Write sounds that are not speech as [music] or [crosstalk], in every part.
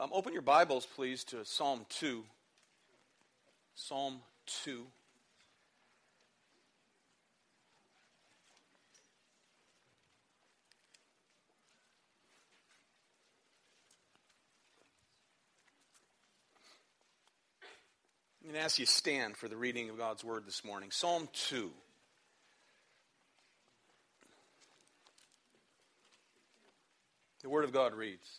Um, open your Bibles, please, to Psalm 2. Psalm 2. I'm going to ask you to stand for the reading of God's Word this morning. Psalm 2. The Word of God reads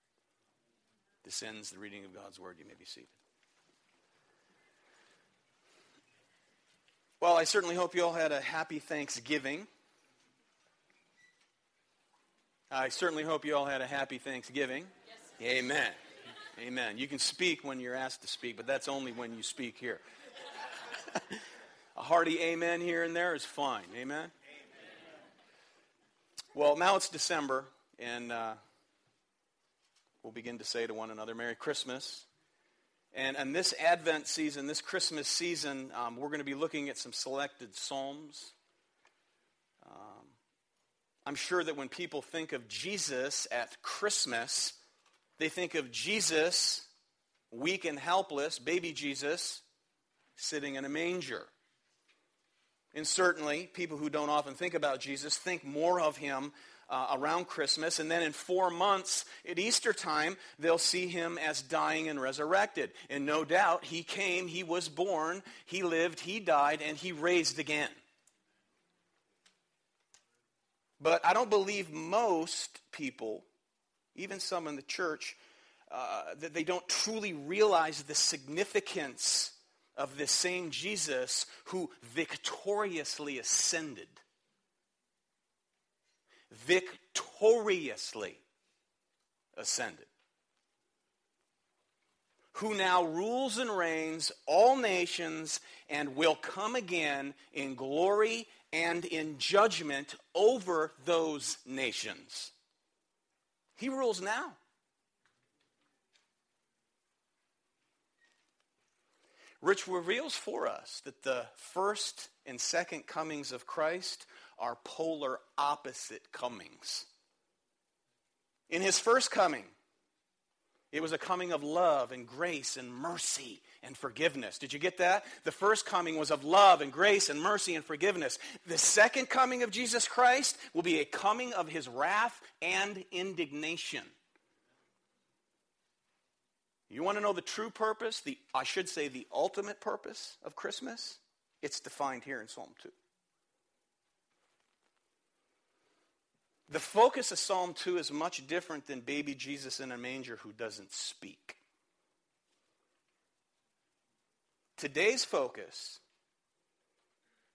This ends the reading of God's word. You may be seated. Well, I certainly hope you all had a happy Thanksgiving. I certainly hope you all had a happy Thanksgiving. Yes. Amen. Amen. You can speak when you're asked to speak, but that's only when you speak here. [laughs] a hearty amen here and there is fine. Amen. amen. Well, now it's December, and uh, we'll begin to say to one another, Merry Christmas. And, and this Advent season, this Christmas season, um, we're going to be looking at some selected Psalms. Um, I'm sure that when people think of Jesus at Christmas, they think of Jesus, weak and helpless, baby Jesus, sitting in a manger. And certainly, people who don't often think about Jesus think more of him uh, around Christmas. And then in four months at Easter time, they'll see him as dying and resurrected. And no doubt, he came, he was born, he lived, he died, and he raised again. But I don't believe most people, even some in the church, uh, that they don't truly realize the significance of this same Jesus who victoriously ascended victoriously ascended, who now rules and reigns all nations and will come again in glory and in judgment over those nations. He rules now. Which reveals for us that the first and second comings of Christ are polar opposite comings. In his first coming, it was a coming of love and grace and mercy and forgiveness. Did you get that? The first coming was of love and grace and mercy and forgiveness. The second coming of Jesus Christ will be a coming of his wrath and indignation. You want to know the true purpose, the I should say the ultimate purpose of Christmas? It's defined here in Psalm 2. The focus of Psalm 2 is much different than baby Jesus in a manger who doesn't speak. Today's focus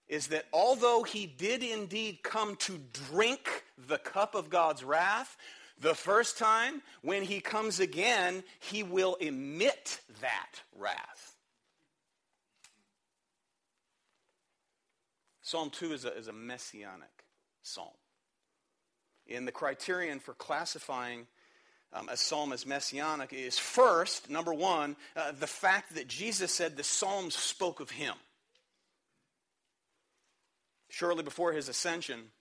is that although he did indeed come to drink the cup of God's wrath, the first time, when he comes again, he will emit that wrath. Psalm 2 is a, is a messianic psalm in the criterion for classifying um, a psalm as messianic is first, number one, uh, the fact that Jesus said the psalms spoke of him. Shortly before his ascension,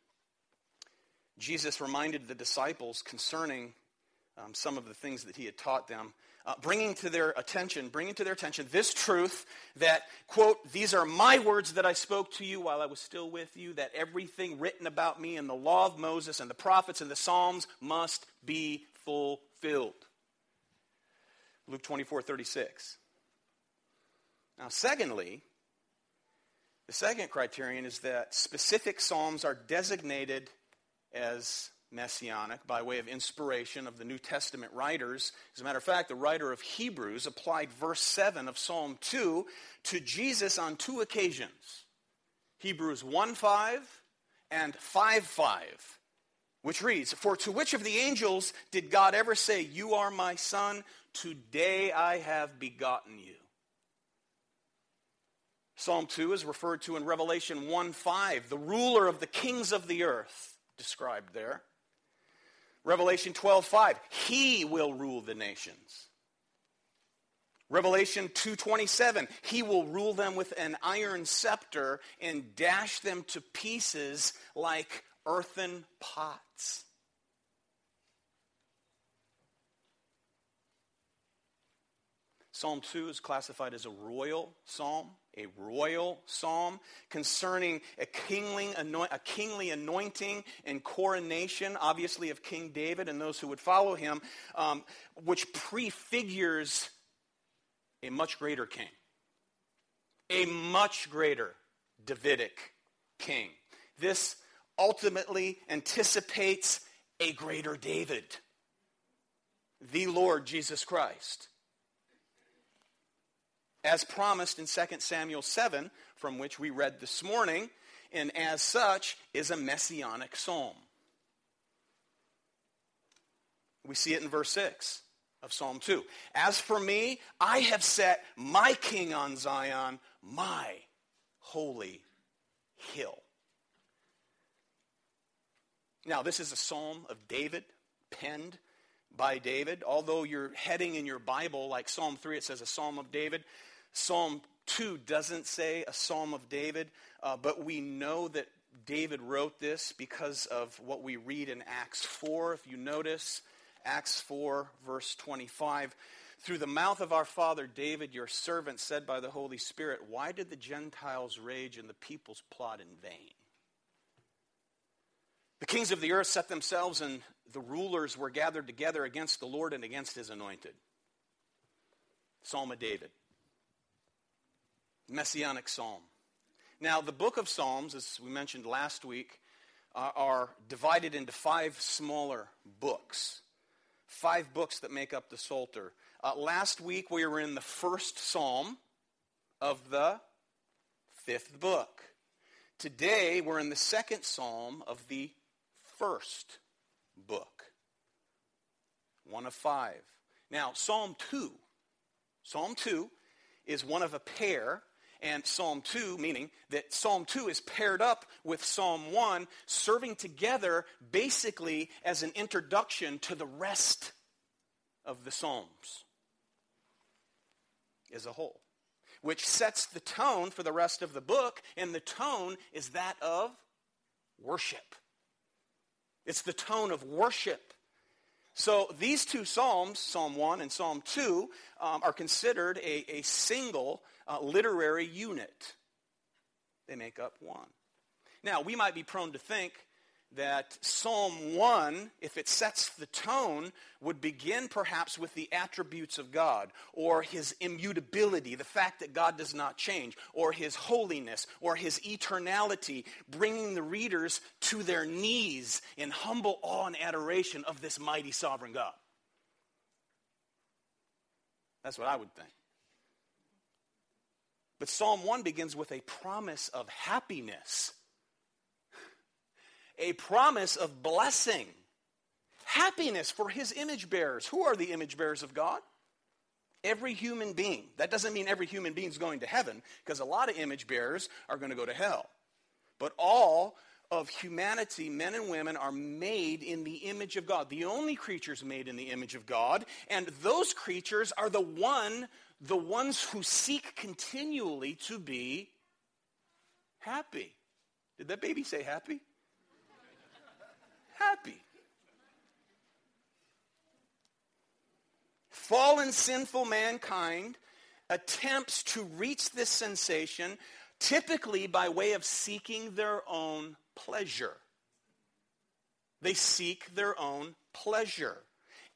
Jesus reminded the disciples concerning um, some of the things that he had taught them, uh, bringing to their attention, bringing to their attention this truth that, quote, these are my words that I spoke to you while I was still with you, that everything written about me in the law of Moses and the prophets and the Psalms must be fulfilled. Luke 24, 36. Now, secondly, the second criterion is that specific Psalms are designated as messianic by way of inspiration of the New Testament writers. As a matter of fact, the writer of Hebrews applied verse 7 of Psalm 2 to Jesus on two occasions Hebrews 1 5 and 5 5, which reads, For to which of the angels did God ever say, You are my son, today I have begotten you? Psalm 2 is referred to in Revelation 1 5, the ruler of the kings of the earth described there. Revelation 12:5, he will rule the nations. Revelation 2:27, he will rule them with an iron scepter and dash them to pieces like earthen pots. Psalm 2 is classified as a royal psalm a royal psalm concerning a kingly, a kingly anointing and coronation, obviously, of King David and those who would follow him, um, which prefigures a much greater king, a much greater Davidic king. This ultimately anticipates a greater David, the Lord Jesus Christ as promised in 2 Samuel 7, from which we read this morning, and as such is a messianic psalm. We see it in verse 6 of Psalm 2. As for me, I have set my king on Zion, my holy hill. Now, this is a psalm of David, penned by David. Although you're heading in your Bible, like Psalm 3, it says a psalm of David. Psalm 2 doesn't say a psalm of David, uh, but we know that David wrote this because of what we read in Acts 4. If you notice, Acts 4, verse 25. Through the mouth of our father David, your servant, said by the Holy Spirit, Why did the Gentiles rage and the peoples plot in vain? The kings of the earth set themselves, and the rulers were gathered together against the Lord and against his anointed. Psalm of David messianic psalm. Now, the book of Psalms, as we mentioned last week, uh, are divided into five smaller books. Five books that make up the Psalter. Uh, last week we were in the first psalm of the fifth book. Today we're in the second psalm of the first book. One of five. Now, Psalm 2. Psalm 2 is one of a pair and Psalm 2, meaning that Psalm 2 is paired up with Psalm 1, serving together basically as an introduction to the rest of the Psalms as a whole, which sets the tone for the rest of the book, and the tone is that of worship. It's the tone of worship. So these two Psalms, Psalm 1 and Psalm 2, um, are considered a, a single uh, literary unit. They make up one. Now, we might be prone to think that Psalm 1, if it sets the tone, would begin perhaps with the attributes of God, or his immutability, the fact that God does not change, or his holiness, or his eternality, bringing the readers to their knees in humble awe and adoration of this mighty sovereign God. That's what I would think. But Psalm 1 begins with a promise of happiness, a promise of blessing, happiness for his image bearers. Who are the image bearers of God? Every human being. That doesn't mean every human being is going to heaven, because a lot of image bearers are going to go to hell. But all of humanity, men and women, are made in the image of God. The only creatures made in the image of God. And those creatures are the one, the ones who seek continually to be happy. Did that baby say happy? happy. Fallen, sinful mankind attempts to reach this sensation typically by way of seeking their own pleasure. They seek their own pleasure.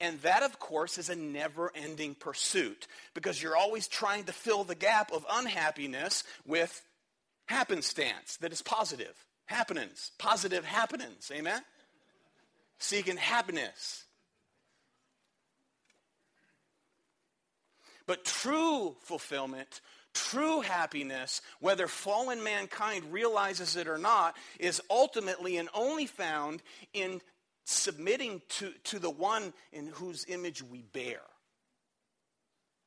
And that, of course, is a never ending pursuit because you're always trying to fill the gap of unhappiness with happenstance that is positive. Happenings, positive happenings. Amen? Seeking happiness. But true fulfillment True happiness, whether fallen mankind realizes it or not, is ultimately and only found in submitting to, to the one in whose image we bear,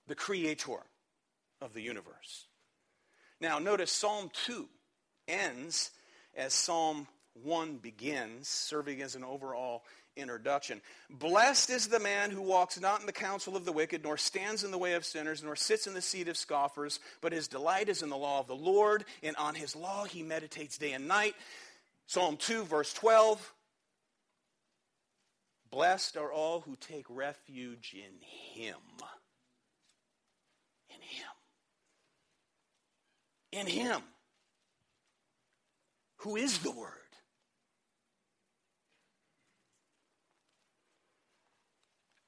the creator of the universe. Now, notice Psalm 2 ends as Psalm 1 begins, serving as an overall introduction. Blessed is the man who walks not in the counsel of the wicked, nor stands in the way of sinners, nor sits in the seat of scoffers, but his delight is in the law of the Lord, and on his law he meditates day and night. Psalm 2, verse 12. Blessed are all who take refuge in him. In him. In him. Who is the Word.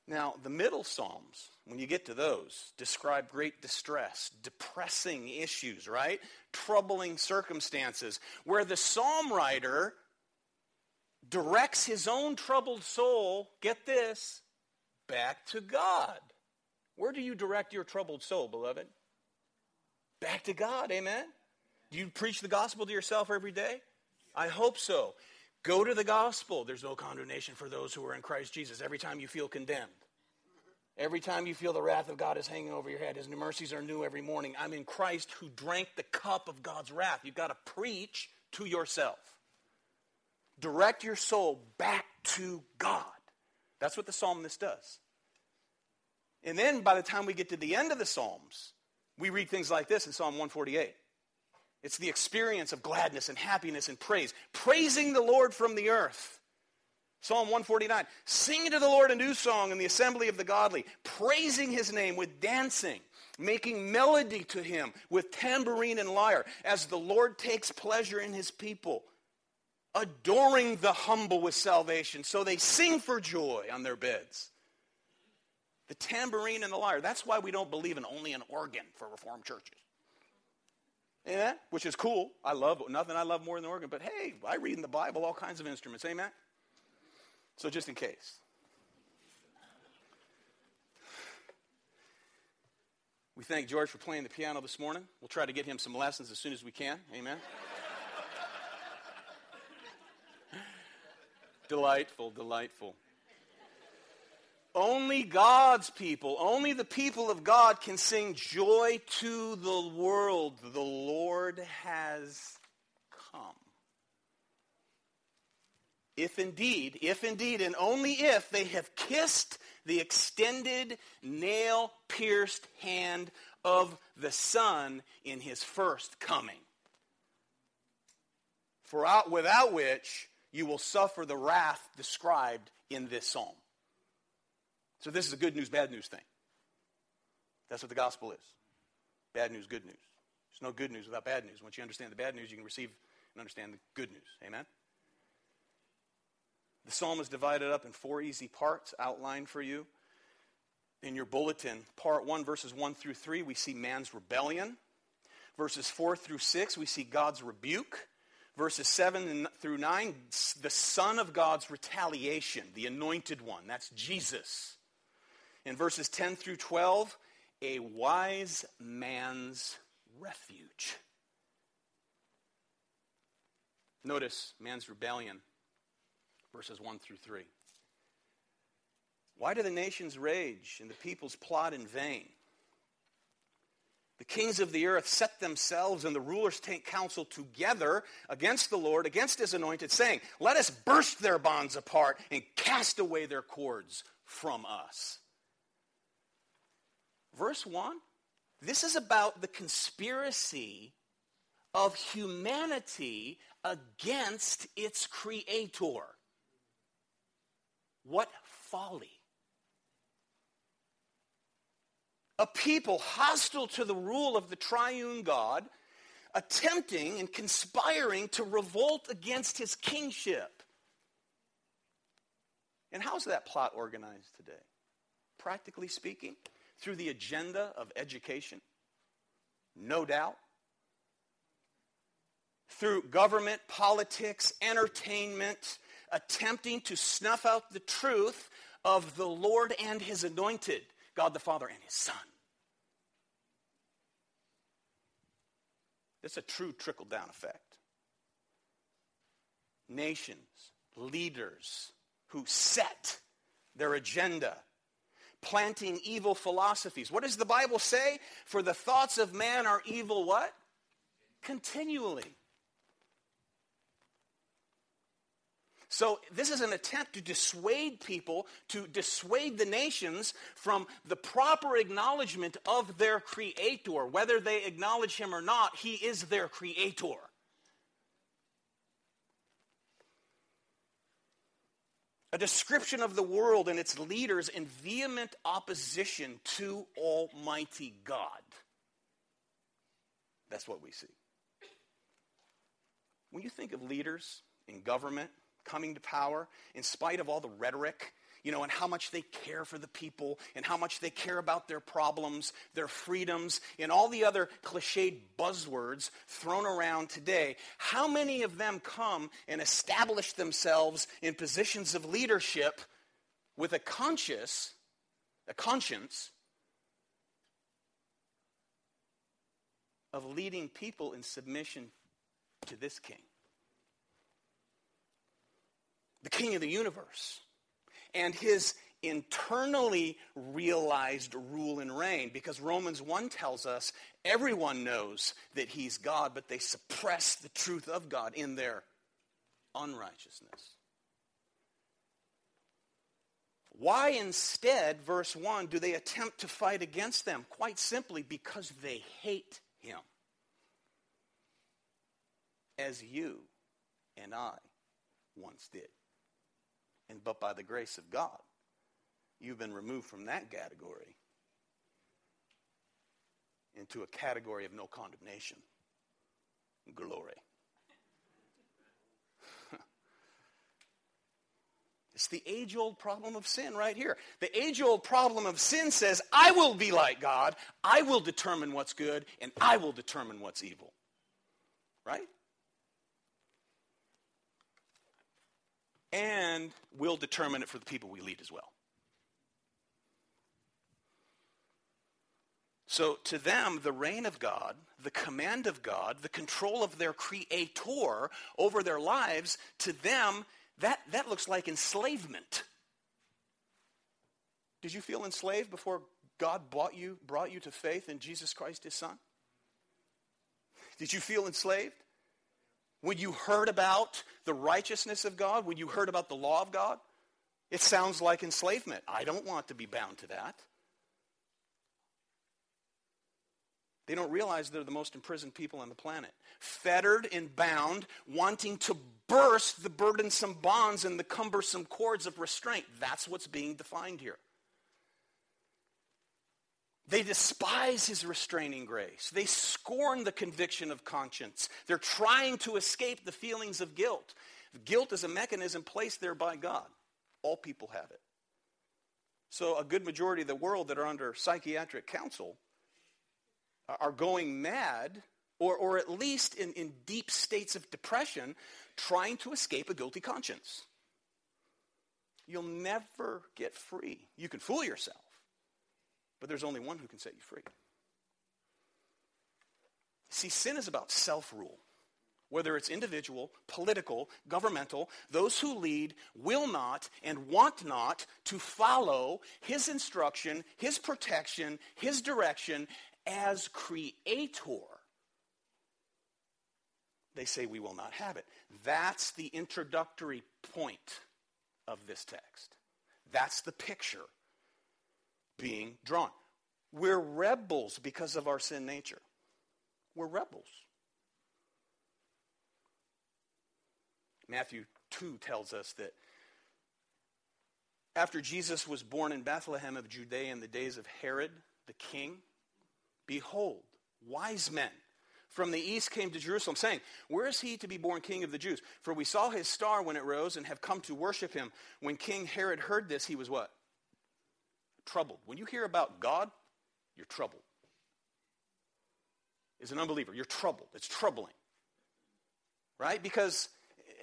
Now, the middle Psalms, when you get to those, describe great distress, depressing issues, right? Troubling circumstances, where the psalm writer directs his own troubled soul, get this, back to God. Where do you direct your troubled soul, beloved? Back to God, amen? Do you preach the gospel to yourself every day? I hope so. Go to the gospel. There's no condemnation for those who are in Christ Jesus. Every time you feel condemned, every time you feel the wrath of God is hanging over your head, His new mercies are new every morning. I'm in Christ who drank the cup of God's wrath. You've got to preach to yourself. Direct your soul back to God. That's what the psalmist does. And then by the time we get to the end of the Psalms, we read things like this in Psalm 148. It's the experience of gladness and happiness and praise. Praising the Lord from the earth. Psalm 149. Sing to the Lord a new song in the assembly of the godly, praising his name with dancing, making melody to him with tambourine and lyre, as the Lord takes pleasure in his people, adoring the humble with salvation. So they sing for joy on their beds. The tambourine and the lyre. That's why we don't believe in only an organ for Reformed churches. Amen? Which is cool. I love nothing I love more than the organ, but hey, I read in the Bible all kinds of instruments. Amen? So just in case. We thank George for playing the piano this morning. We'll try to get him some lessons as soon as we can. Amen. Delightful, delightful. Only God's people, only the people of God can sing joy to the world. The Lord has come. If indeed, if indeed, and only if they have kissed the extended, nail pierced hand of the Son in his first coming. For out, without which you will suffer the wrath described in this psalm. So this is a good news, bad news thing. That's what the gospel is. Bad news, good news. There's no good news without bad news. Once you understand the bad news, you can receive and understand the good news. Amen? The psalm is divided up in four easy parts outlined for you. In your bulletin, part one, verses one through three, we see man's rebellion. Verses four through six, we see God's rebuke. Verses 7 through 9, the Son of God's retaliation, the anointed one. That's Jesus. In verses 10 through 12, a wise man's refuge. Notice man's rebellion, verses 1 through 3. Why do the nations rage and the peoples plot in vain? The kings of the earth set themselves and the rulers take counsel together against the Lord, against his anointed, saying, Let us burst their bonds apart and cast away their cords from us. Verse 1 this is about the conspiracy of humanity against its creator. What folly. A people hostile to the rule of the triune God, attempting and conspiring to revolt against his kingship. And how's that plot organized today? Practically speaking, through the agenda of education, no doubt. Through government, politics, entertainment, attempting to snuff out the truth of the Lord and his anointed, God the Father and his Son. It's a true trickle down effect. Nations, leaders who set their agenda planting evil philosophies. What does the Bible say? For the thoughts of man are evil what? Continually. So, this is an attempt to dissuade people, to dissuade the nations from the proper acknowledgement of their Creator. Whether they acknowledge Him or not, He is their Creator. a description of the world and its leaders in vehement opposition to Almighty God. That's what we see. When you think of leaders in government coming to power, in spite of all the rhetoric you know, and how much they care for the people and how much they care about their problems, their freedoms, and all the other cliched buzzwords thrown around today. How many of them come and establish themselves in positions of leadership with a conscious, a conscience of leading people in submission to this king? The king of the universe and his internally realized rule and reign because Romans 1 tells us everyone knows that he's God, but they suppress the truth of God in their unrighteousness. Why instead, verse 1, do they attempt to fight against them? Quite simply because they hate him. As you and I once did. And but by the grace of God, you've been removed from that category into a category of no condemnation. Glory. [laughs] It's the age old problem of sin right here. The age old problem of sin says, I will be like God, I will determine what's good, and I will determine what's evil. Right? And we'll determine it for the people we lead as well. So, to them, the reign of God, the command of God, the control of their creator over their lives, to them, that, that looks like enslavement. Did you feel enslaved before God bought you, brought you to faith in Jesus Christ, his son? Did you feel enslaved? When you heard about the righteousness of God, when you heard about the law of God, it sounds like enslavement. I don't want to be bound to that. They don't realize they're the most imprisoned people on the planet. Fettered and bound, wanting to burst the burdensome bonds and the cumbersome cords of restraint. That's what's being defined here. They despise his restraining grace. They scorn the conviction of conscience. They're trying to escape the feelings of guilt. Guilt is a mechanism placed there by God. All people have it. So, a good majority of the world that are under psychiatric counsel are going mad, or, or at least in, in deep states of depression, trying to escape a guilty conscience. You'll never get free. You can fool yourself but there's only one who can set you free. See, sin is about self rule. Whether it's individual, political, governmental, those who lead will not and want not to follow his instruction, his protection, his direction, as creator, they say we will not have it. That's the introductory point of this text. That's the picture being drawn. We're rebels because of our sin nature. We're rebels. Matthew 2 tells us that after Jesus was born in Bethlehem of Judea in the days of Herod the king, behold, wise men from the east came to Jerusalem, saying, Where is he to be born king of the Jews? For we saw his star when it rose and have come to worship him. When King Herod heard this, he was what? Troubled. When you hear about God, you're troubled. As an unbeliever, you're troubled. It's troubling. Right? Because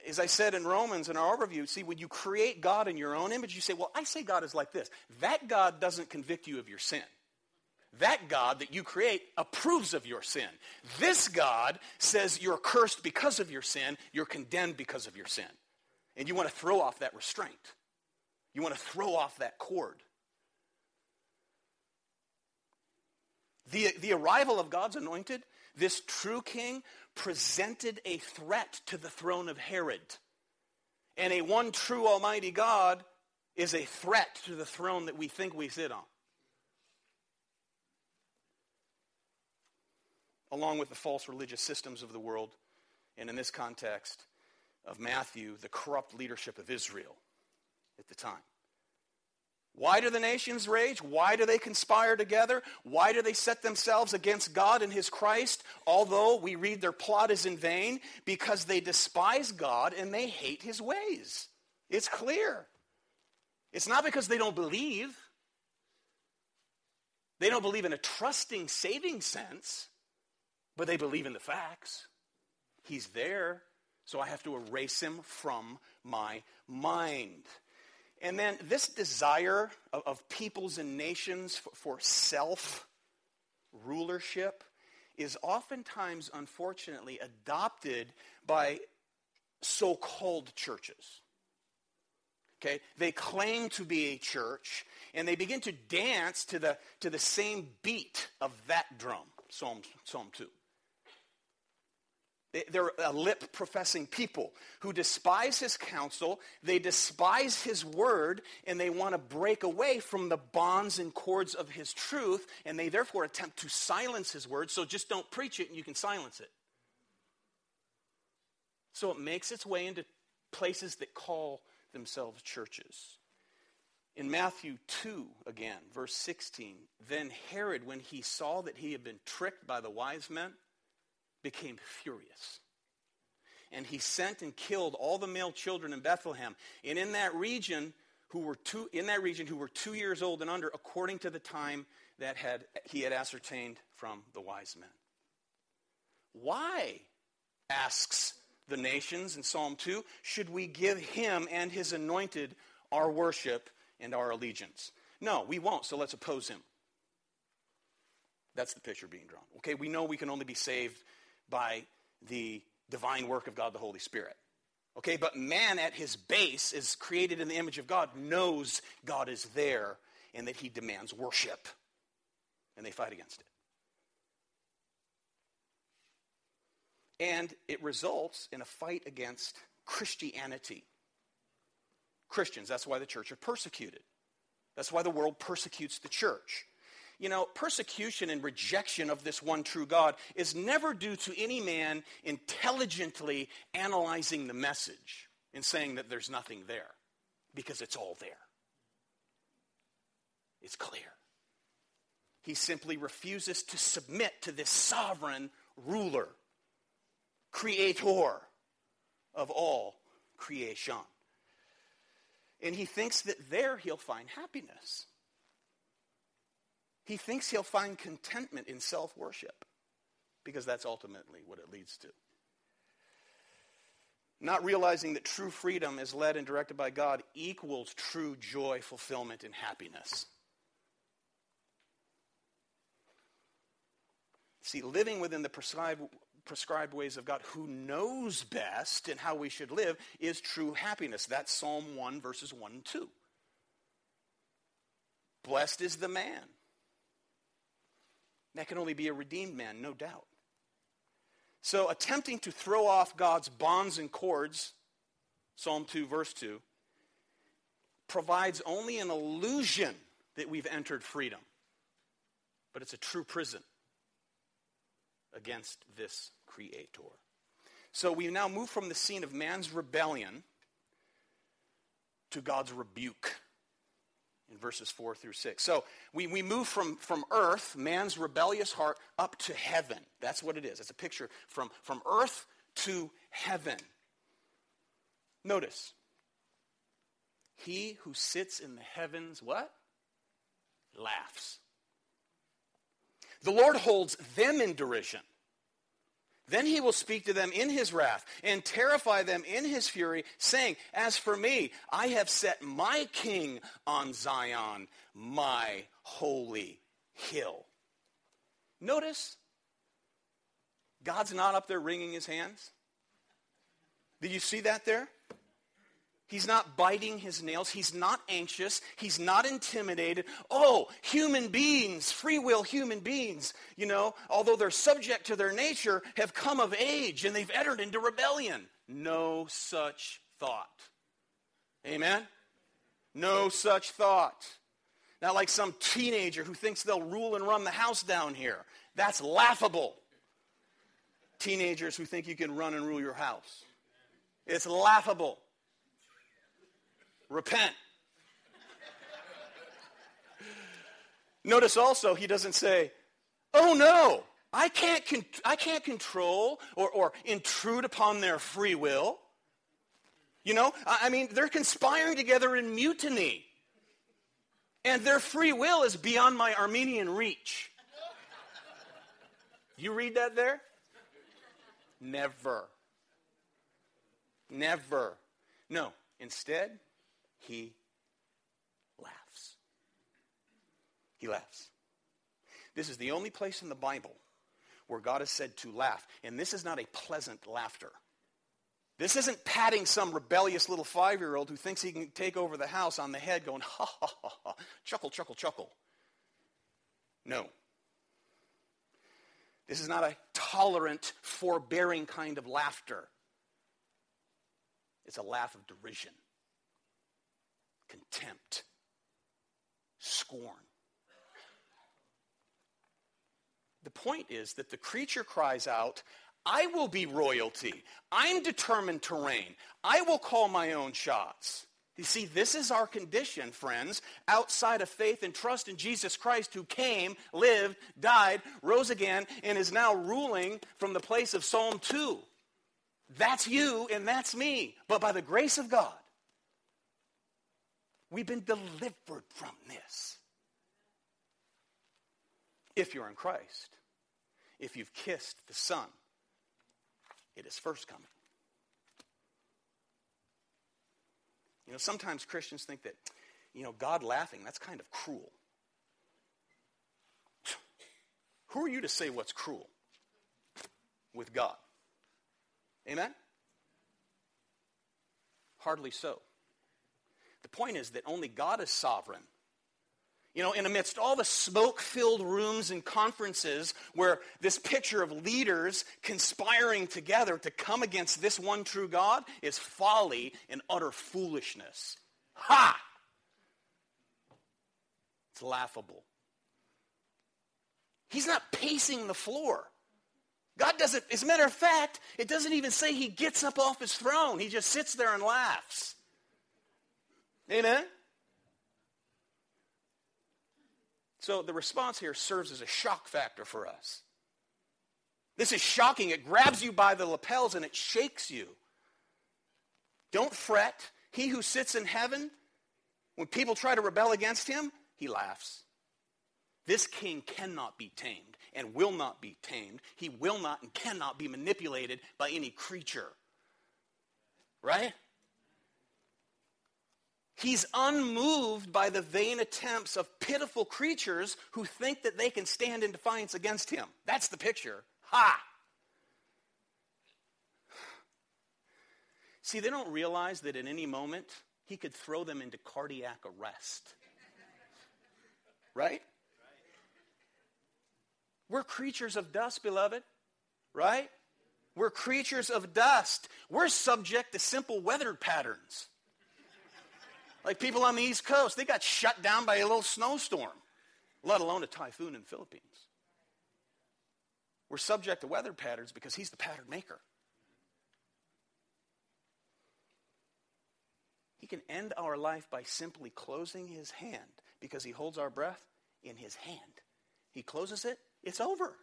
as I said in Romans in our overview, see, when you create God in your own image, you say, well, I say God is like this. That God doesn't convict you of your sin. That God that you create approves of your sin. This God says you're cursed because of your sin, you're condemned because of your sin. And you want to throw off that restraint. You want to throw off that cord. The, the arrival of God's anointed, this true king, presented a threat to the throne of Herod. And a one true Almighty God is a threat to the throne that we think we sit on. Along with the false religious systems of the world, and in this context of Matthew, the corrupt leadership of Israel at the time. Why do the nations rage? Why do they conspire together? Why do they set themselves against God and his Christ? Although we read their plot is in vain, because they despise God and they hate his ways. It's clear. It's not because they don't believe. They don't believe in a trusting, saving sense, but they believe in the facts. He's there, so I have to erase him from my mind. And then this desire of, of peoples and nations for, for self rulership is oftentimes, unfortunately, adopted by so called churches. Okay? They claim to be a church, and they begin to dance to the, to the same beat of that drum, Psalm, Psalm 2. They're a lip professing people who despise his counsel, they despise his word, and they want to break away from the bonds and cords of his truth, and they therefore attempt to silence his word. So just don't preach it and you can silence it. So it makes its way into places that call themselves churches. In Matthew 2, again, verse 16, then Herod, when he saw that he had been tricked by the wise men, became furious. And he sent and killed all the male children in Bethlehem. And in that region, who were two, in that region who were two years old and under, according to the time that had, he had ascertained from the wise men. Why, asks the nations in Psalm 2, should we give him and his anointed our worship and our allegiance? No, we won't, so let's oppose him. That's the picture being drawn. Okay, we know we can only be saved by the divine work of God the Holy Spirit. Okay, but man at his base is created in the image of God, knows God is there and that he demands worship. And they fight against it. And it results in a fight against Christianity. Christians, that's why the church are persecuted. That's why the world persecutes the church. You know, persecution and rejection of this one true God is never due to any man intelligently analyzing the message and saying that there's nothing there, because it's all there. It's clear. He simply refuses to submit to this sovereign ruler, creator of all creation. And he thinks that there he'll find happiness. He thinks he'll find contentment in self worship because that's ultimately what it leads to. Not realizing that true freedom is led and directed by God equals true joy, fulfillment, and happiness. See, living within the prescribed, prescribed ways of God, who knows best and how we should live, is true happiness. That's Psalm 1, verses 1 and 2. Blessed is the man That can only be a redeemed man, no doubt. So, attempting to throw off God's bonds and cords, Psalm 2, verse 2, provides only an illusion that we've entered freedom. But it's a true prison against this Creator. So we now move from the scene of man's rebellion to God's rebuke in verses 4 through 6. So we, we move from, from earth, man's rebellious heart, up to heaven. That's what it is. It's a picture from, from earth to heaven. Notice, he who sits in the heavens, what? Laughs. The Lord holds them in derision. Then he will speak to them in his wrath and terrify them in his fury, saying, As for me, I have set my king on Zion, my holy hill. Notice, God's not up there wringing his hands. Did you see that there? He's not biting his nails. He's not anxious. He's not intimidated. Oh, human beings, free will human beings, you know, although they're subject to their nature, have come of age and they've entered into rebellion. No such thought. Amen? No such thought. Not like some teenager who thinks they'll rule and run the house down here. That's laughable. Teenagers who think you can run and rule your house. It's laughable. Repent. Notice also, he doesn't say, oh no, I can't, con- I can't control or, or intrude upon their free will. You know, I, I mean, they're conspiring together in mutiny. And their free will is beyond my Arminian reach. You read that there? Never. Never. No. Instead, he laughs. He laughs. This is the only place in the Bible where God is said to laugh. And this is not a pleasant laughter. This isn't patting some rebellious little five year old who thinks he can take over the house on the head going, ha ha ha ha, chuckle, chuckle, chuckle. No. This is not a tolerant, forbearing kind of laughter. It's a laugh of derision contempt, scorn. The point is that the creature cries out, I will be royalty. I'm determined to reign. I will call my own shots. You see, this is our condition, friends, outside of faith and trust in Jesus Christ, who came, lived, died, rose again, and is now ruling from the place of Psalm 2. That's you and that's me. But by the grace of God, We've been delivered from this. If you're in Christ, if you've kissed the Son, it is first coming. You know, sometimes Christians think that, you know, God laughing, that's kind of cruel. [sniffs] Who are you to say what's cruel with God? Amen? Hardly so. Point is that only God is sovereign. You know, in amidst all the smoke filled rooms and conferences where this picture of leaders conspiring together to come against this one true God is folly and utter foolishness. Ha! It's laughable. He's not pacing the floor. God doesn't, as a matter of fact, it doesn't even say he gets up off his throne. He just sits there and laughs. Amen? So the response here serves as a shock factor for us. This is shocking. It grabs you by the lapels and it shakes you. Don't fret. He who sits in heaven, when people try to rebel against him, he laughs. This king cannot be tamed and will not be tamed. He will not and cannot be manipulated by any creature. Right? He's unmoved by the vain attempts of pitiful creatures who think that they can stand in defiance against him. That's the picture. Ha! See, they don't realize that at any moment he could throw them into cardiac arrest. Right? We're creatures of dust, beloved, right? We're creatures of dust. We're subject to simple weather patterns. Like people on the East Coast, they got shut down by a little snowstorm, let alone a typhoon in the Philippines. We're subject to weather patterns because he's the pattern maker. He can end our life by simply closing his hand because he holds our breath in his hand. He closes it, it's over.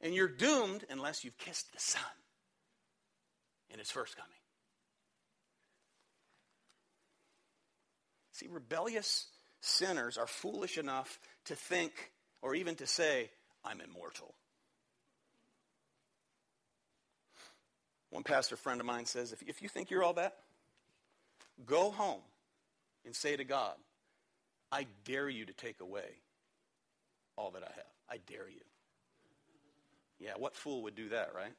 And you're doomed unless you've kissed the Son in his first coming. See, rebellious sinners are foolish enough to think or even to say, I'm immortal. One pastor friend of mine says, if, if you think you're all that, go home and say to God, I dare you to take away all that I have. I dare you. Yeah, what fool would do that, right?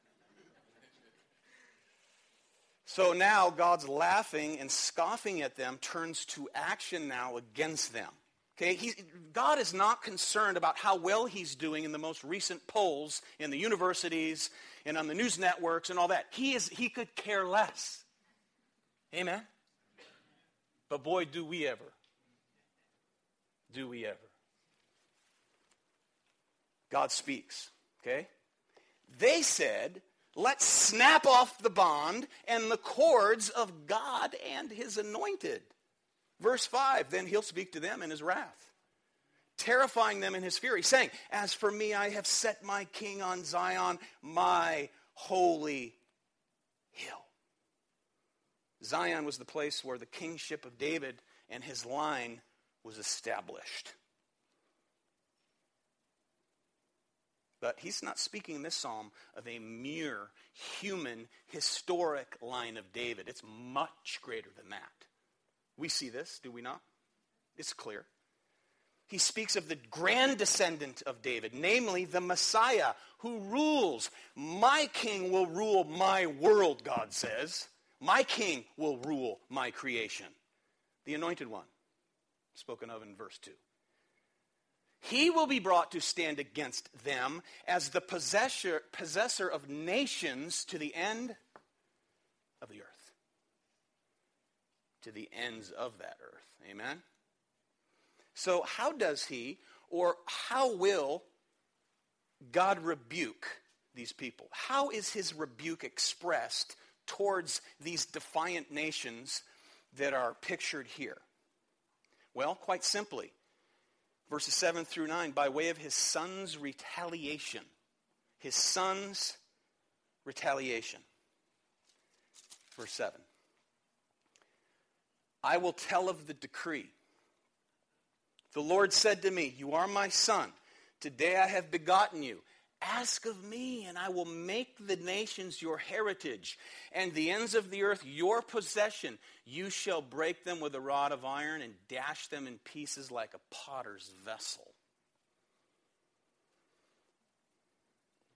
So now God's laughing and scoffing at them turns to action now against them. Okay, he, God is not concerned about how well he's doing in the most recent polls in the universities and on the news networks and all that. He, is, he could care less. Amen? But boy, do we ever. Do we ever. God speaks, okay? They said, let's snap off the bond and the cords of God and his anointed. Verse 5 Then he'll speak to them in his wrath, terrifying them in his fury, saying, As for me, I have set my king on Zion, my holy hill. Zion was the place where the kingship of David and his line was established. But he's not speaking in this psalm of a mere human, historic line of David. It's much greater than that. We see this, do we not? It's clear. He speaks of the grand descendant of David, namely the Messiah who rules. My king will rule my world, God says. My king will rule my creation. The anointed one, spoken of in verse 2. He will be brought to stand against them as the possessor, possessor of nations to the end of the earth. To the ends of that earth. Amen? So, how does he, or how will God rebuke these people? How is his rebuke expressed towards these defiant nations that are pictured here? Well, quite simply, verses 7 through 9, by way of his son's retaliation. His son's retaliation. Verse 7. I will tell of the decree. The Lord said to me, You are my son. Today I have begotten you. Ask of me, and I will make the nations your heritage, and the ends of the earth your possession. You shall break them with a rod of iron and dash them in pieces like a potter's vessel.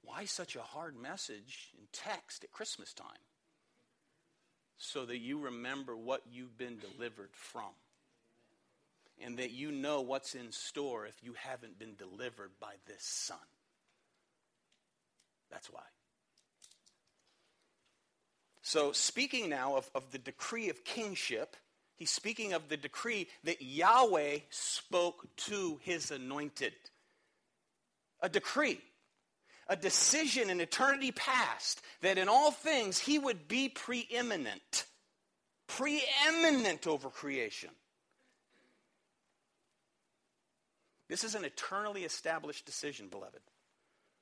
Why such a hard message in text at Christmas time? So that you remember what you've been delivered from. And that you know what's in store if you haven't been delivered by this son. That's why. So, speaking now of, of the decree of kingship, he's speaking of the decree that Yahweh spoke to his anointed. A decree, a decision in eternity past that in all things he would be preeminent, preeminent over creation. This is an eternally established decision, beloved.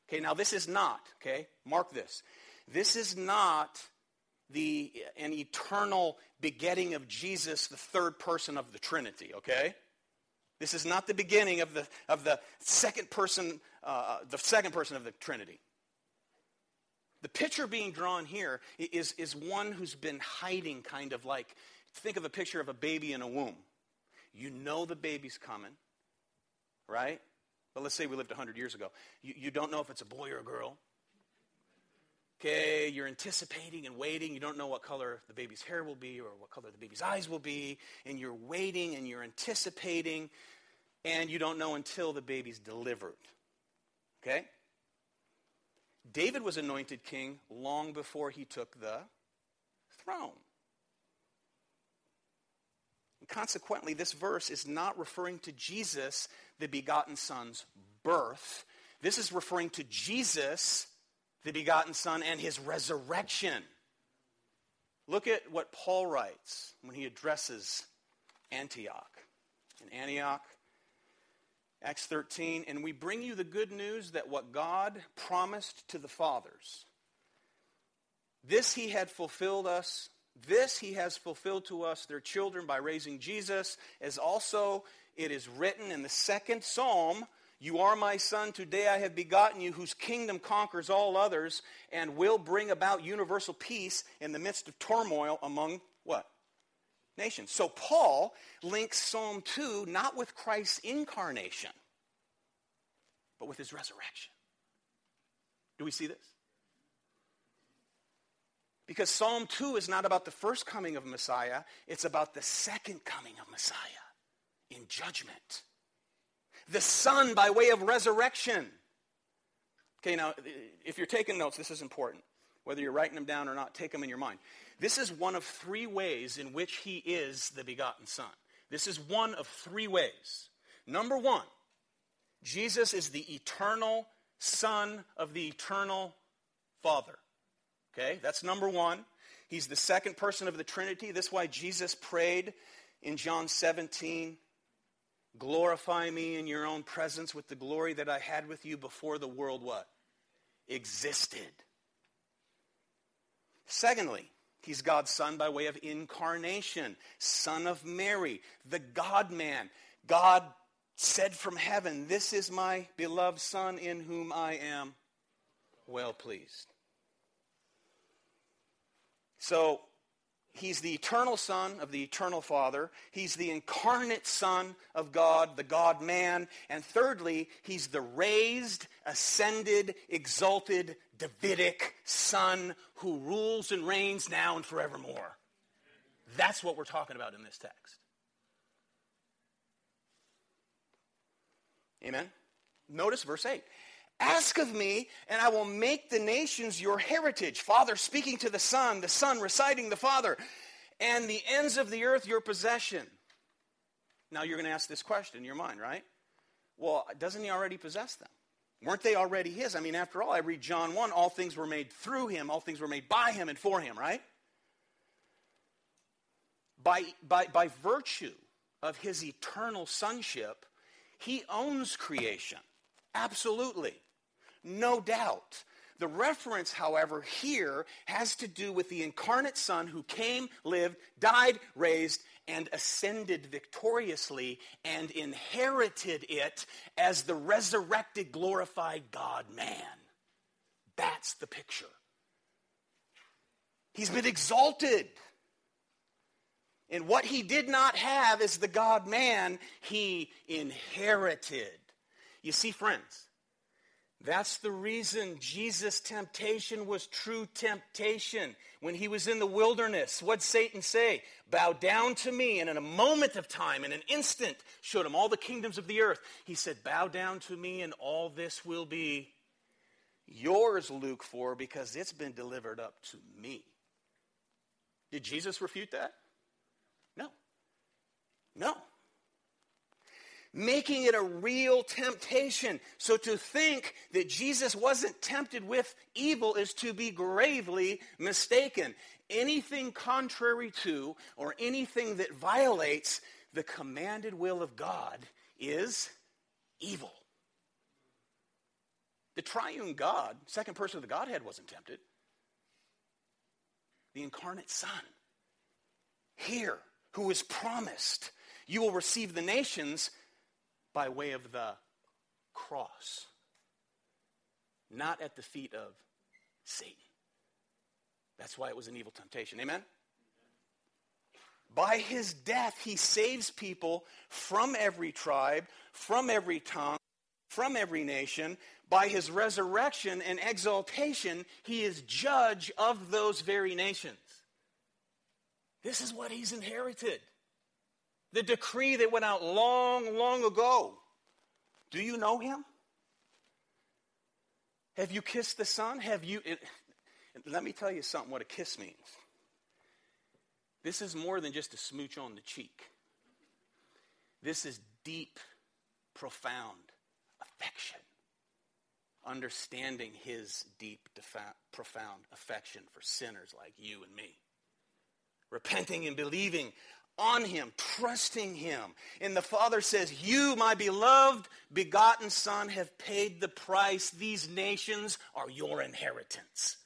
Okay, now this is not, okay, mark this. This is not the an eternal begetting of Jesus, the third person of the Trinity, okay? This is not the beginning of the of the second person, uh, the second person of the Trinity. The picture being drawn here is, is one who's been hiding, kind of like, think of a picture of a baby in a womb. You know the baby's coming, right? But let's say we lived 100 years ago. You, you don't know if it's a boy or a girl. Okay, you're anticipating and waiting. You don't know what color the baby's hair will be or what color the baby's eyes will be. And you're waiting and you're anticipating. And you don't know until the baby's delivered. Okay? David was anointed king long before he took the throne. And consequently, this verse is not referring to Jesus, the begotten Son's birth. This is referring to Jesus, the begotten Son, and his resurrection. Look at what Paul writes when he addresses Antioch. In Antioch, Acts 13, and we bring you the good news that what God promised to the fathers, this he had fulfilled us, this he has fulfilled to us, their children, by raising Jesus, as also it is written in the second psalm You are my son, today I have begotten you, whose kingdom conquers all others and will bring about universal peace in the midst of turmoil among what? nations. So Paul links Psalm 2 not with Christ's incarnation, but with his resurrection. Do we see this? Because Psalm 2 is not about the first coming of Messiah, it's about the second coming of Messiah in judgment. The Son by way of resurrection. Okay, now, if you're taking notes, this is important. Whether you're writing them down or not, take them in your mind. This is one of three ways in which he is the begotten Son. This is one of three ways. Number one, Jesus is the eternal Son of the eternal Father. Okay, that's number one. He's the second person of the Trinity. That's why Jesus prayed in John 17 Glorify me in your own presence with the glory that I had with you before the world what? Existed. Secondly, He's God's Son by way of incarnation, Son of Mary, the God man. God said from heaven, This is my beloved Son in whom I am well pleased. So, He's the eternal Son of the eternal Father. He's the incarnate Son of God, the God man. And thirdly, he's the raised, ascended, exalted, Davidic Son who rules and reigns now and forevermore. That's what we're talking about in this text. Amen? Notice verse 8. Ask of me, and I will make the nations your heritage. Father speaking to the Son, the Son reciting the Father, and the ends of the earth your possession. Now you're going to ask this question in your mind, right? Well, doesn't he already possess them? Weren't they already his? I mean, after all, I read John 1 all things were made through him, all things were made by him and for him, right? By, by, by virtue of his eternal sonship, he owns creation. Absolutely. No doubt. The reference, however, here has to do with the incarnate Son who came, lived, died, raised, and ascended victoriously and inherited it as the resurrected, glorified God man. That's the picture. He's been exalted. And what he did not have as the God man, he inherited. You see, friends, that's the reason Jesus' temptation was true temptation. When he was in the wilderness, what'd Satan say? Bow down to me. And in a moment of time, in an instant, showed him all the kingdoms of the earth. He said, Bow down to me, and all this will be yours, Luke 4, because it's been delivered up to me. Did Jesus refute that? No. No making it a real temptation. So to think that Jesus wasn't tempted with evil is to be gravely mistaken. Anything contrary to or anything that violates the commanded will of God is evil. The triune God, second person of the Godhead, wasn't tempted. The incarnate Son, here, who was promised, you will receive the nations by way of the cross, not at the feet of Satan. That's why it was an evil temptation. Amen? By his death, he saves people from every tribe, from every tongue, from every nation. By his resurrection and exaltation, he is judge of those very nations. This is what he's inherited the decree that went out long, long ago. Do you know him? Have you kissed the Son? Have you. It, let me tell you something what a kiss means. This is more than just a smooch on the cheek. This is deep, profound affection. Understanding his deep, defa- profound affection for sinners like you and me. Repenting and believing on him, trusting him. And the Father says, You, my beloved, begotten Son, have paid the price. These nations are your inheritance.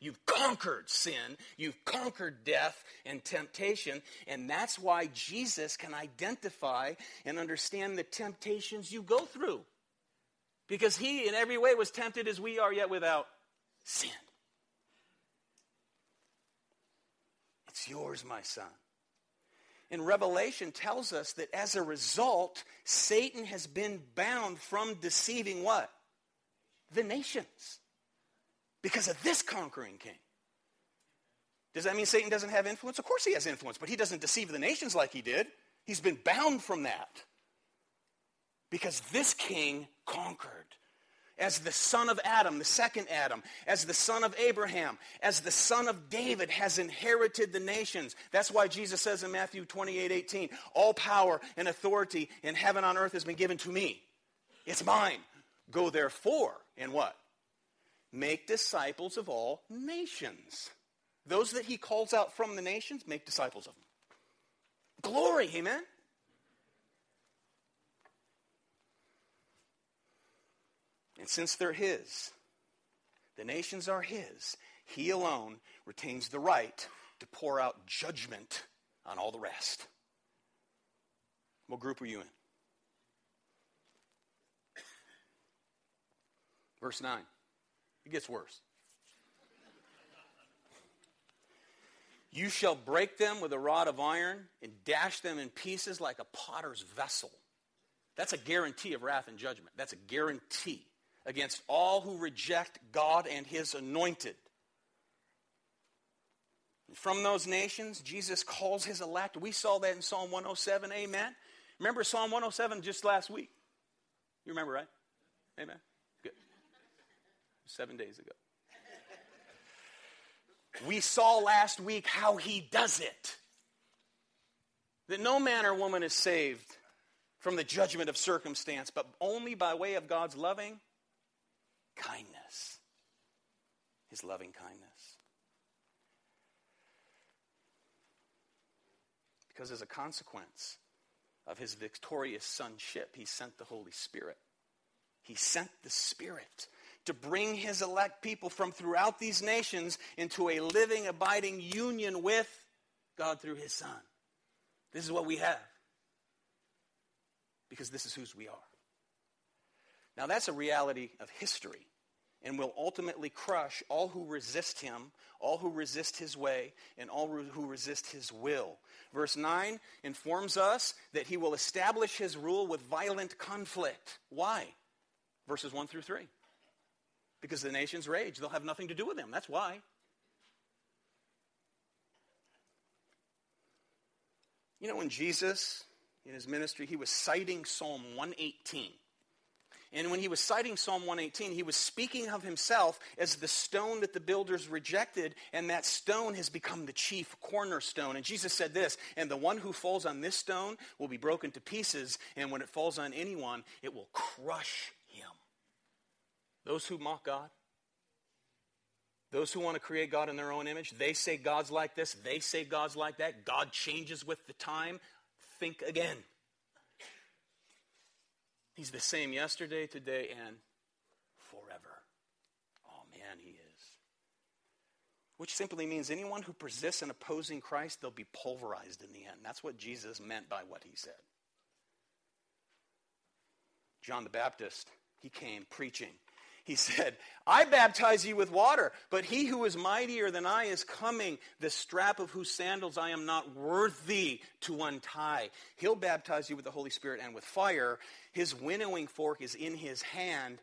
You've conquered sin, you've conquered death and temptation, and that's why Jesus can identify and understand the temptations you go through. Because he, in every way, was tempted as we are, yet without sin. It's yours, my son. And Revelation tells us that as a result, Satan has been bound from deceiving what? The nations because of this conquering king. Does that mean Satan doesn't have influence? Of course he has influence, but he doesn't deceive the nations like he did. He's been bound from that because this king conquered. As the son of Adam, the second Adam, as the son of Abraham, as the son of David has inherited the nations. That's why Jesus says in Matthew 28 18, All power and authority in heaven on earth has been given to me. It's mine. Go therefore and what? Make disciples of all nations. Those that he calls out from the nations, make disciples of them. Glory, amen? And since they're his, the nations are his, he alone retains the right to pour out judgment on all the rest. What group are you in? Verse 9. It gets worse. You shall break them with a rod of iron and dash them in pieces like a potter's vessel. That's a guarantee of wrath and judgment. That's a guarantee against all who reject God and his anointed. From those nations, Jesus calls his elect. We saw that in Psalm 107. Amen. Remember Psalm 107 just last week? You remember, right? Amen Good. seven days ago. we saw last week how he does it. That no man or woman is saved from the judgment of circumstance, but only by way of God's loving kindness. His loving kindness. Because as a consequence of his victorious sonship, he sent the Holy Spirit. He sent the Spirit to bring his elect people from throughout these nations into a living, abiding union with God through his Son. This is what we have. Because this is whose we are. Now, that's a reality of history and will ultimately crush all who resist him, all who resist his way, and all who resist his will. Verse 9 informs us that he will establish his rule with violent conflict. Why? Verses 1 through 3. Because the nations rage. They'll have nothing to do with him. That's why. You know, when Jesus, in his ministry, he was citing Psalm 118. And when he was citing Psalm 118, he was speaking of himself as the stone that the builders rejected, and that stone has become the chief cornerstone. And Jesus said this, and the one who falls on this stone will be broken to pieces, and when it falls on anyone, it will crush him. those who mock God, those who want to create God in their own image, they say God's like this, they say God's like that. God changes with the time. Think again. He's the same yesterday, today, and forever. Oh, man, he is. Which simply means anyone who persists in opposing Christ, they'll be pulverized in the end. That's what Jesus meant by what he said. John the Baptist, he came preaching he said, I baptize you with water, but he who is mightier than I is coming, the strap of whose sandals I am not worthy to untie. He'll baptize you with the Holy Spirit and with fire. His winnowing fork is in his hand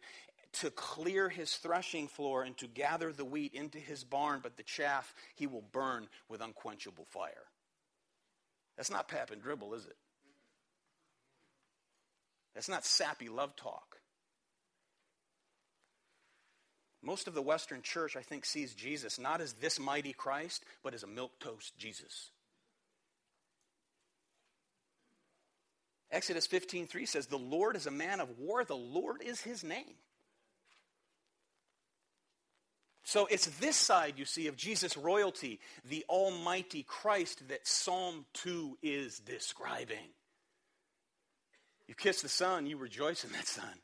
to clear his threshing floor and to gather the wheat into his barn, but the chaff he will burn with unquenchable fire. That's not pap and dribble, is it? That's not sappy love talk. Most of the Western church, I think, sees Jesus not as this mighty Christ, but as a milquetoast Jesus. Exodus 15:3 says, "The Lord is a man of war, the Lord is his name." So it's this side, you see, of Jesus' royalty, the Almighty Christ, that Psalm 2 is describing. You kiss the Son, you rejoice in that Son,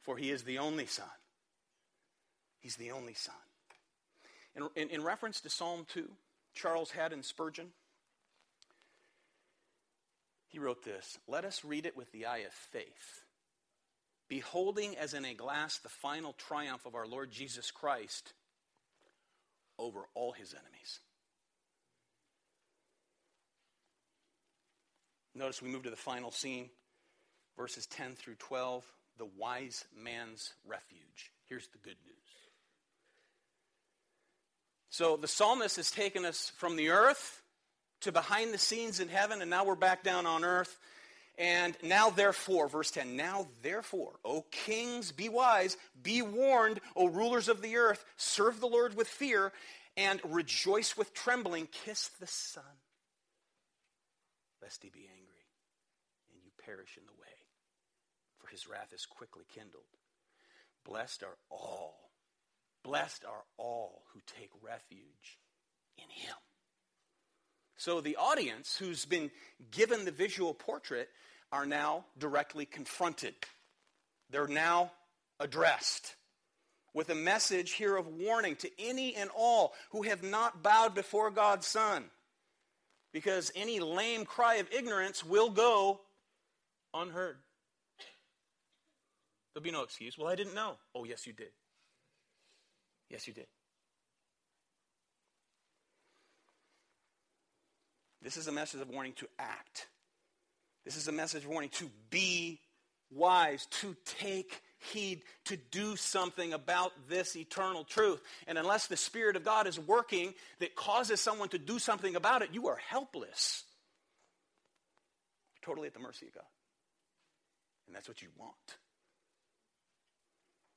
for he is the only Son. He's the only Son. In, in, in reference to Psalm 2, Charles Haddon Spurgeon, he wrote this Let us read it with the eye of faith, beholding as in a glass the final triumph of our Lord Jesus Christ over all his enemies. Notice we move to the final scene, verses 10 through 12, the wise man's refuge. Here's the good news. So the psalmist has taken us from the earth to behind the scenes in heaven, and now we're back down on earth. And now, therefore, verse 10, now, therefore, O kings, be wise, be warned, O rulers of the earth, serve the Lord with fear, and rejoice with trembling. Kiss the Son, lest he be angry, and you perish in the way, for his wrath is quickly kindled. Blessed are all, blessed are all who take refuge in him. So the audience who's been given the visual portrait are now directly confronted. They're now addressed with a message here of warning to any and all who have not bowed before God's Son. Because any lame cry of ignorance will go unheard. There'll be no excuse. Well, I didn't know. Oh, yes, you did. Yes, you did. This is a message of warning to act. This is a message of warning to be wise, to take heed, to do something about this eternal truth. And unless the Spirit of God is working that causes someone to do something about it, you are helpless. Totally at the mercy of God. And that's what you want.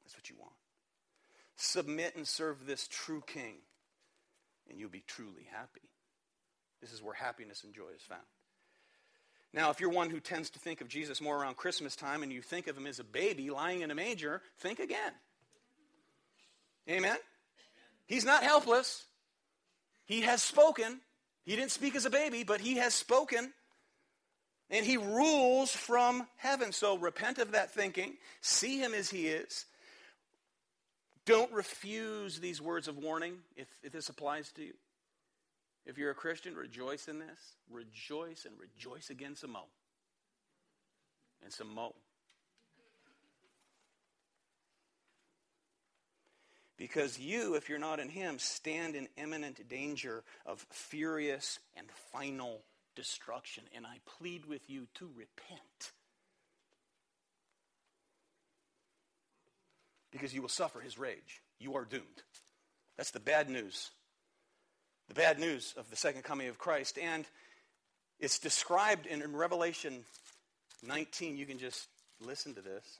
That's what you want. Submit and serve this true King, and you'll be truly happy. This is where happiness and joy is found. Now, if you're one who tends to think of Jesus more around Christmas time and you think of him as a baby lying in a manger, think again. Amen? He's not helpless. He has spoken. He didn't speak as a baby, but he has spoken. And he rules from heaven. So repent of that thinking. See him as he is. Don't refuse these words of warning if, if this applies to you. If you're a Christian, rejoice in this. Rejoice and rejoice again some more. And some more. Because you, if you're not in Him, stand in imminent danger of furious and final destruction. And I plead with you to repent. Because you will suffer His rage. You are doomed. That's the bad news the bad news of the second coming of Christ. And it's described in, in Revelation 19. You can just listen to this.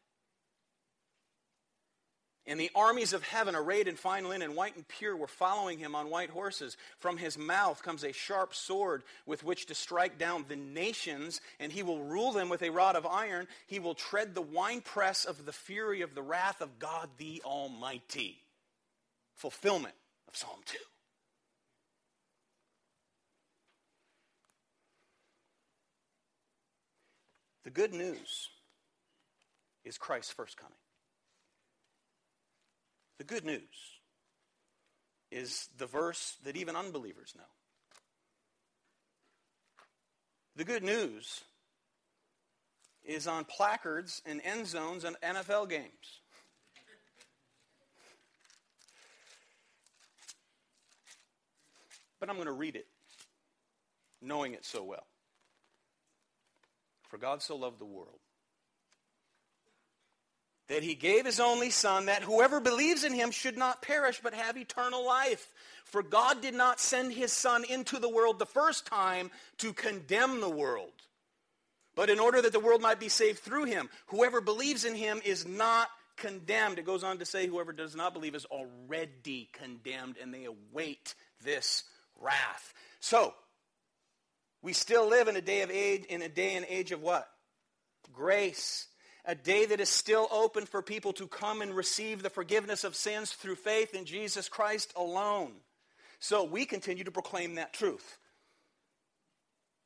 And the armies of heaven, arrayed in fine linen, white and pure, were following him on white horses. From his mouth comes a sharp sword with which to strike down the nations, and he will rule them with a rod of iron. He will tread the winepress of the fury of the wrath of God the Almighty. Fulfillment of Psalm 2. The good news is Christ's first coming. The good news is the verse that even unbelievers know. The good news is on placards and end zones and NFL games. But I'm going to read it. knowing it so well. For God so loved the world that he gave his only Son, that whoever believes in him should not perish but have eternal life. For God did not send his Son into the world the first time to condemn the world, but in order that the world might be saved through him. Whoever believes in him is not condemned. It goes on to say, whoever does not believe is already condemned, and they await this wrath. So, we still live in a day of age, in a day and age of what? Grace. A day that is still open for people to come and receive the forgiveness of sins through faith in Jesus Christ alone. So we continue to proclaim that truth.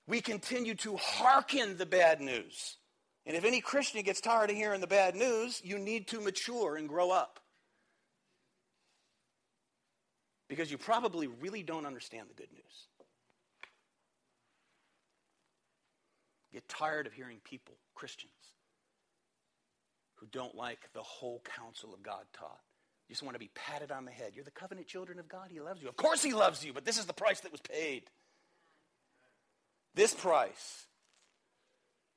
We continue to hearken the bad news. And if any Christian gets tired of hearing the bad news, you need to mature and grow up. Because you probably really don't understand the good news. Get tired of hearing people, Christians, who don't like the whole counsel of God taught. You just want to be patted on the head. You're the covenant children of God. He loves you. Of course, He loves you, but this is the price that was paid. This price.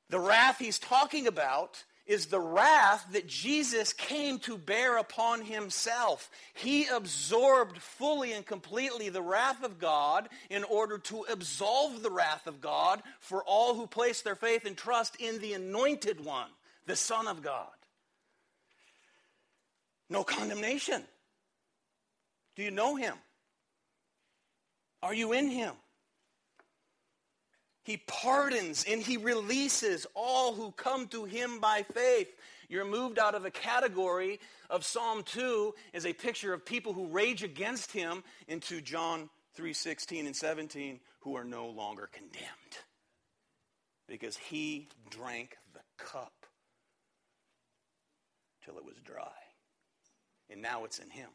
The wrath He's talking about is the wrath that Jesus came to bear upon himself. He absorbed fully and completely the wrath of God in order to absolve the wrath of God for all who place their faith and trust in the anointed one, the Son of God. No condemnation. Do you know him? Are you in him? He pardons and he releases all who come to him by faith. You're moved out of the category of Psalm 2 as a picture of people who rage against him into John 3:16 and 17 who are no longer condemned. Because he drank the cup till it was dry. And now it's in him.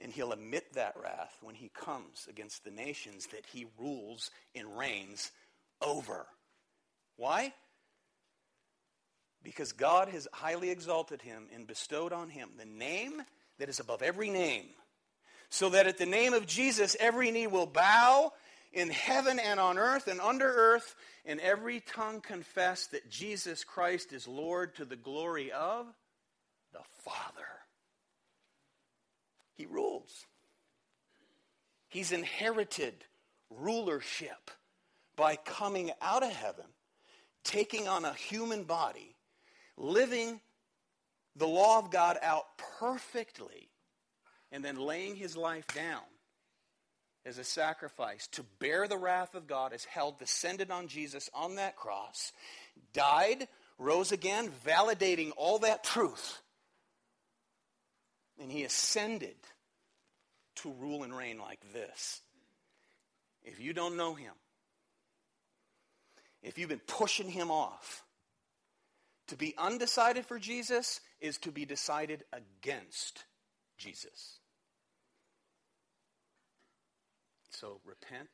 And he'll emit that wrath when he comes against the nations that he rules and reigns over. Why? Because God has highly exalted him and bestowed on him the name that is above every name, so that at the name of Jesus every knee will bow in heaven and on earth and under earth, and every tongue confess that Jesus Christ is Lord to the glory of the Father. He rules. He's inherited rulership by coming out of heaven, taking on a human body, living the law of God out perfectly, and then laying his life down as a sacrifice to bear the wrath of God as hell descended on Jesus on that cross, died, rose again, validating all that truth and he ascended to rule and reign like this. If you don't know him, if you've been pushing him off, to be undecided for Jesus is to be decided against Jesus. So repent,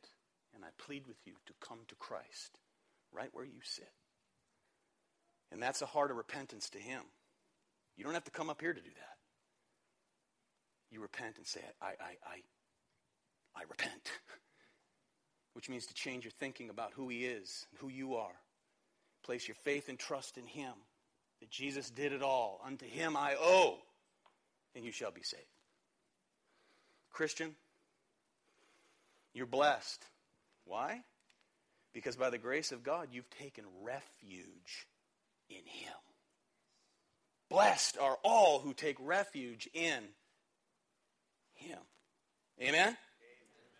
and I plead with you to come to Christ right where you sit. And that's a heart of repentance to him. You don't have to come up here to do that you repent and say, I, I, I, I repent. [laughs] Which means to change your thinking about who he is and who you are. Place your faith and trust in him. That Jesus did it all. Unto him I owe. And you shall be saved. Christian, you're blessed. Why? Because by the grace of God, you've taken refuge in him. Blessed are all who take refuge in him. Amen? Amen?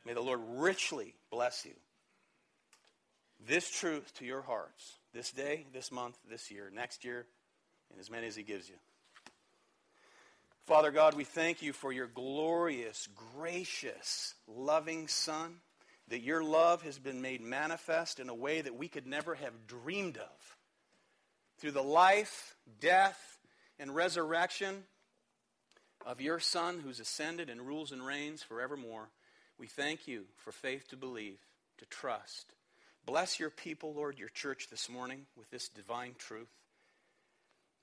May the Lord richly bless you. This truth to your hearts this day, this month, this year, next year, and as many as He gives you. Father God, we thank you for your glorious, gracious, loving Son, that your love has been made manifest in a way that we could never have dreamed of. Through the life, death, and resurrection of your Son who's ascended and rules and reigns forevermore. We thank you for faith to believe, to trust. Bless your people, Lord, your church this morning with this divine truth.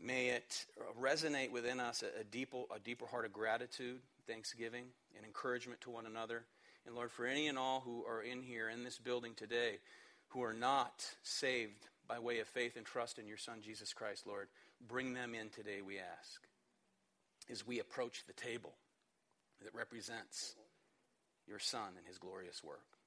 May it resonate within us a, deeper, a deeper heart of gratitude, thanksgiving, and encouragement to one another. And Lord, for any and all who are in here in this building today who are not saved by way of faith and trust in your Son, Jesus Christ, Lord, bring them in today, we ask as we approach the table that represents your Son and his glorious work.